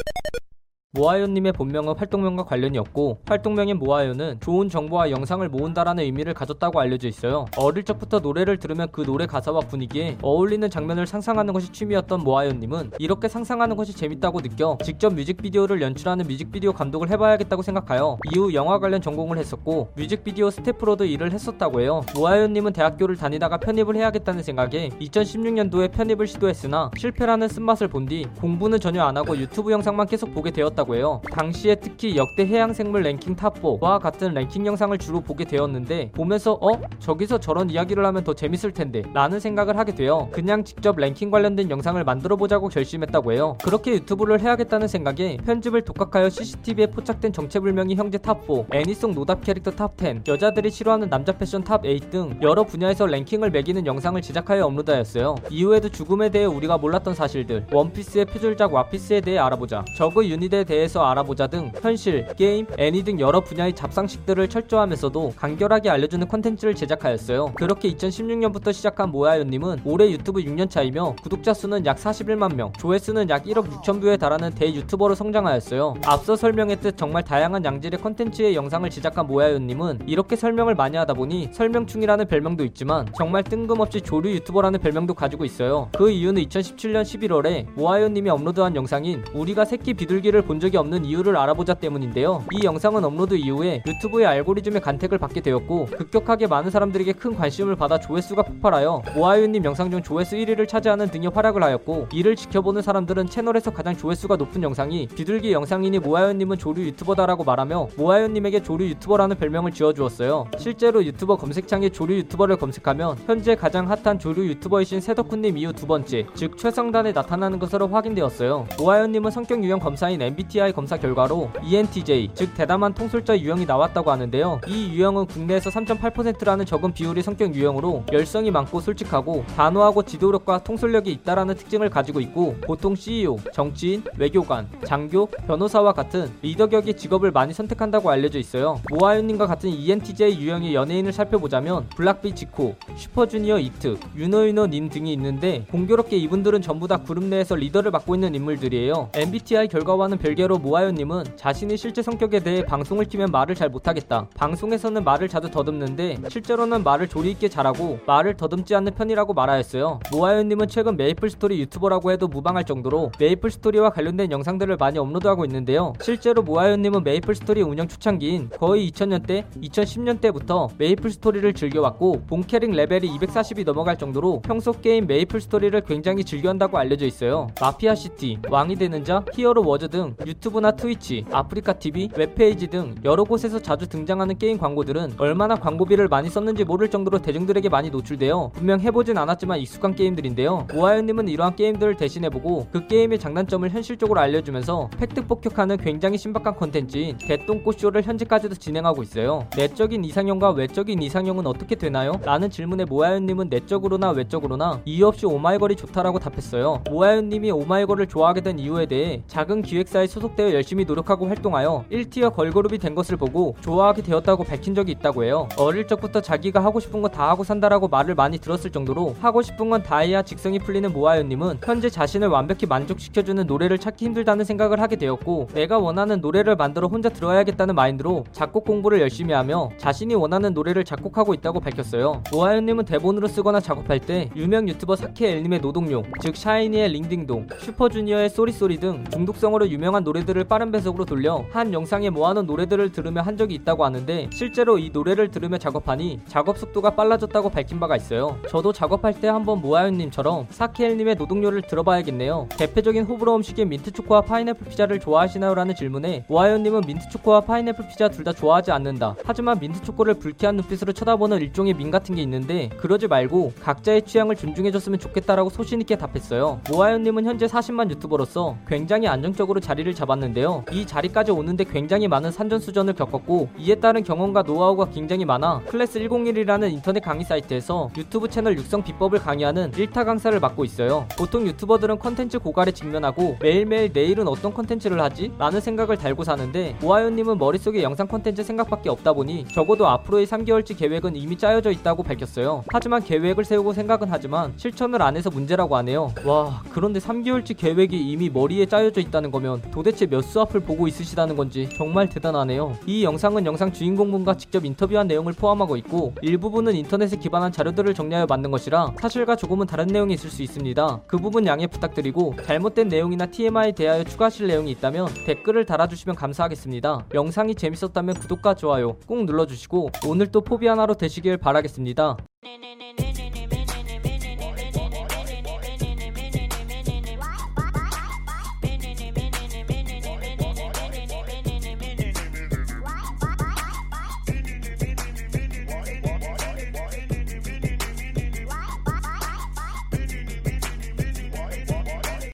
you 모아요님의 본명은 활동명과 관련이 없고 활동명인 모아요는 좋은 정보와 영상을 모은다라는 의미를 가졌다고 알려져 있어요. 어릴 적부터 노래를 들으면 그 노래 가사와 분위기에 어울리는 장면을 상상하는 것이 취미였던 모아요님은 이렇게 상상하는 것이 재밌다고 느껴 직접 뮤직비디오를 연출하는 뮤직비디오 감독을 해봐야겠다고 생각하여 이후 영화 관련 전공을 했었고 뮤직비디오 스태프로도 일을 했었다고 해요. 모아요님은 대학교를 다니다가 편입을 해야겠다는 생각에 2016년도에 편입을 시도했으나 실패라는 쓴맛을 본 뒤 공부는 전혀 안 하고 유튜브 영상만 계속 보게 되었다. 있었다고 해요. 당시에 특히 역대 해양생물 랭킹 탑4와 같은 랭킹 영상을 주로 보게 되었는데 보면서 어? 저기서 저런 이야기를 하면 더 재밌을 텐데 라는 생각을 하게 되어 그냥 직접 랭킹 관련된 영상을 만들어 보자고 결심했다고 해요. 그렇게 유튜브를 해야겠다는 생각에 편집을 독학하여 CCTV에 포착된 정체불명의 형체 탑4, 애니송 노답 캐릭터 탑10, 여자들이 싫어하는 남자 패션 탑8 등 여러 분야에서 랭킹을 매기는 영상을 제작하여 업로드하였어요. 이후에도 죽음에 대해 우리가 몰랐던 사실들, 원피스의 표절작 와피스에 대해 알아보자, 저그 유닛에 대해서 알아보자 등 현실, 게임, 애니 등 여러 분야의 잡상식들을 철저하면서도 간결하게 알려주는 컨텐츠를 제작하였어요. 그렇게 2016년부터 시작한 모아요님은 올해 유튜브 6년 차이며 구독자 수는 약 41만 명, 조회수는 약 1억 6천 뷰에 달하는 대유튜버로 성장하였어요. 앞서 설명했듯 정말 다양한 양질의 컨텐츠의 영상을 제작한 모아요님은 이렇게 설명을 많이 하다 보니 설명충이라는 별명도 있지만 정말 뜬금없이 조류 유튜버라는 별명도 가지고 있어요. 그 이유는 2017년 11월에 모아요님이 업로드한 영상인 우리가 새끼 비둘기를 본 적이 없는 이유를 알아보자 때문인데요. 이 영상은 업로드 이후에 유튜브의 알고리즘의 간택을 받게 되었고 급격하게 많은 사람들에게 큰 관심을 받아 조회수가 폭발하여 모아요님 영상 중 조회수 1위를 차지하는 등의 활약을 하였고 이를 지켜보는 사람들은 채널에서 가장 조회수가 높은 영상이 비둘기 영상이니 모아요님은 조류 유튜버다라고 말하며 모아요님에게 조류 유튜버라는 별명을 지어주었어요. 실제로 유튜버 검색창에 조류 유튜버를 검색하면 현재 가장 핫한 조류 유튜버이신 새덕후님 이후 두 번째, 즉 최상단에 나타나는 것으로 확인되었어요. 모아요님은 성격 유형 검사인 MBT MBTI 검사 결과로 ENTJ, 즉 대담한 통솔자 유형이 나왔다고 하는데요. 이 유형은 국내에서 3.8%라는 적은 비율의 성격 유형으로 열성이 많고 솔직하고 단호하고 지도력과 통솔력이 있다라는 특징을 가지고 있고 보통 CEO, 정치인, 외교관, 장교, 변호사와 같은 리더격의 직업을 많이 선택한다고 알려져 있어요. 모아요님과 같은 ENTJ 유형의 연예인을 살펴보자면 블락비 지코, 슈퍼주니어 이특, 유노윤호 님 등이 있는데 공교롭게 이분들은 전부 다 그룹 내에서 리더를 맡고 있는 인물들이에요. MBTI 결과와는 별개 별개로 모아요님은 자신의 실제 성격에 대해 방송을 키면 말을 잘 못하겠다. 방송에서는 말을 자주 더듬는데 실제로는 말을 조리 있게 잘하고 말을 더듬지 않는 편이라고 말하였어요. 모아요님은 최근 메이플 스토리 유튜버라고 해도 무방할 정도로 메이플 스토리와 관련된 영상들을 많이 업로드하고 있는데요. 실제로 모아요님은 메이플 스토리 운영 초창기인 거의 2000년대, 2010년대부터 메이플 스토리를 즐겨왔고 본 캐릭 레벨이 240이 넘어갈 정도로 평소 게임 메이플 스토리를 굉장히 즐겨한다고 알려져 있어요. 마피아 시티, 왕이 되는 자, 히어로 워즈 등 유튜브나 트위치, 아프리카 TV, 웹페이지 등 여러 곳에서 자주 등장하는 게임 광고들은 얼마나 광고비를 많이 썼는지 모를 정도로 대중들에게 많이 노출되어 분명 해보진 않았지만 익숙한 게임들인데요. 모아요님은 이러한 게임들을 대신해보고 그 게임의 장단점을 현실적으로 알려주면서 팩트 폭격하는 굉장히 신박한 컨텐츠인 개똥꼬쇼를 현재까지도 진행하고 있어요. 내적인 이상형과 외적인 이상형은 어떻게 되나요? 라는 질문에 모아요님은 내적으로나 외적으로나 이유 없이 오마이걸이 좋다라고 답했어요. 모아요님이 오마이걸을 좋아하게 된 이유에 대해 작은 기획사에 소속되어 열심히 노력하고 활동하여 1 tier 걸그룹이 된 것을 보고 좋아하게 되었다고 밝힌 적이 있다고 해요. 어릴 적부터 자기가 하고 싶은 거 다 하고 산다라고 말을 많이 들었을 정도로 하고 싶은 건 다 해야 직성이 풀리는 모아요님은 현재 자신을 완벽히 만족시켜주는 노래를 찾기 힘들다는 생각을 하게 되었고 내가 원하는 노래를 만들어 혼자 들어야겠다는 마인드로 작곡 공부를 열심히 하며 자신이 원하는 노래를 작곡하고 있다고 밝혔어요. 모아요님은 대본으로 쓰거나 작업할 때 유명 유튜버 사케 엘님의 노동요, 즉 샤이니의 링딩동, 슈퍼주니어의 쏘리쏘리 등 중독성으로 유명한 유명한 노래들을 빠른 배속으로 돌려 한 영상에 모아놓은 노래들을 들으며 한 적이 있다고 하는데 실제로 이 노래를 들으며 작업하니 작업 속도가 빨라졌다고 밝힌 바가 있어요. 저도 작업할 때 한번 모아요님처럼 사케엘님의 노동요를 들어봐야겠네요. 대표적인 호불호 음식인 민트초코와 파인애플 피자를 좋아하시나요? 라는 질문에 모아요님은 민트초코와 파인애플 피자 둘 다 좋아하지 않는다. 하지만 민트초코를 불쾌한 눈빛으로 쳐다보는 일종의 밈 같은 게 있는데 그러지 말고 각자의 취향을 존중해줬으면 좋겠다라고 소신있게 답했어요. 모아요님은 현재 40만 유튜버로서 굉장히 안정적으로 자리를 자리를 잡았는데요. 이 자리까지 오는데 굉장히 많은 산전수전을 겪었고 이에 따른 경험과 노하우가 굉장히 많아 클래스 101이라는 인터넷 강의 사이트에서 유튜브 채널 육성 비법을 강의하는 1타 강사를 맡고 있어요. 보통 유튜버들은 컨텐츠 고갈에 직면하고 매일매일 내일은 어떤 컨텐츠를 하지? 라는 생각을 달고 사는데 모아요님은 머릿속에 영상 컨텐츠 생각밖에 없다 보니 적어도 앞으로의 3개월치 계획은 이미 짜여져 있다고 밝혔어요. 하지만 계획을 세우고 생각은 하지만 실천을 안 해서 문제라고 하네요. 와 그런데 3개월치 계획이 이미 머리에 짜여져 있다는 거면 도 도대체 몇 수 앞을 보고 있으시다는 건지 정말 대단하네요. 이 영상은 영상 주인공분과 직접 인터뷰한 내용을 포함하고 있고 일부분은 인터넷에 기반한 자료들을 정리하여 만든 것이라 사실과 조금은 다른 내용이 있을 수 있습니다. 그 부분 양해 부탁드리고 잘못된 내용이나 TMI에 대하여 추가하실 내용이 있다면 댓글을 달아주시면 감사하겠습니다. 영상이 재밌었다면 구독과 좋아요 꼭 눌러주시고 오늘 또 포비 하나로 되시길 바라겠습니다. 네네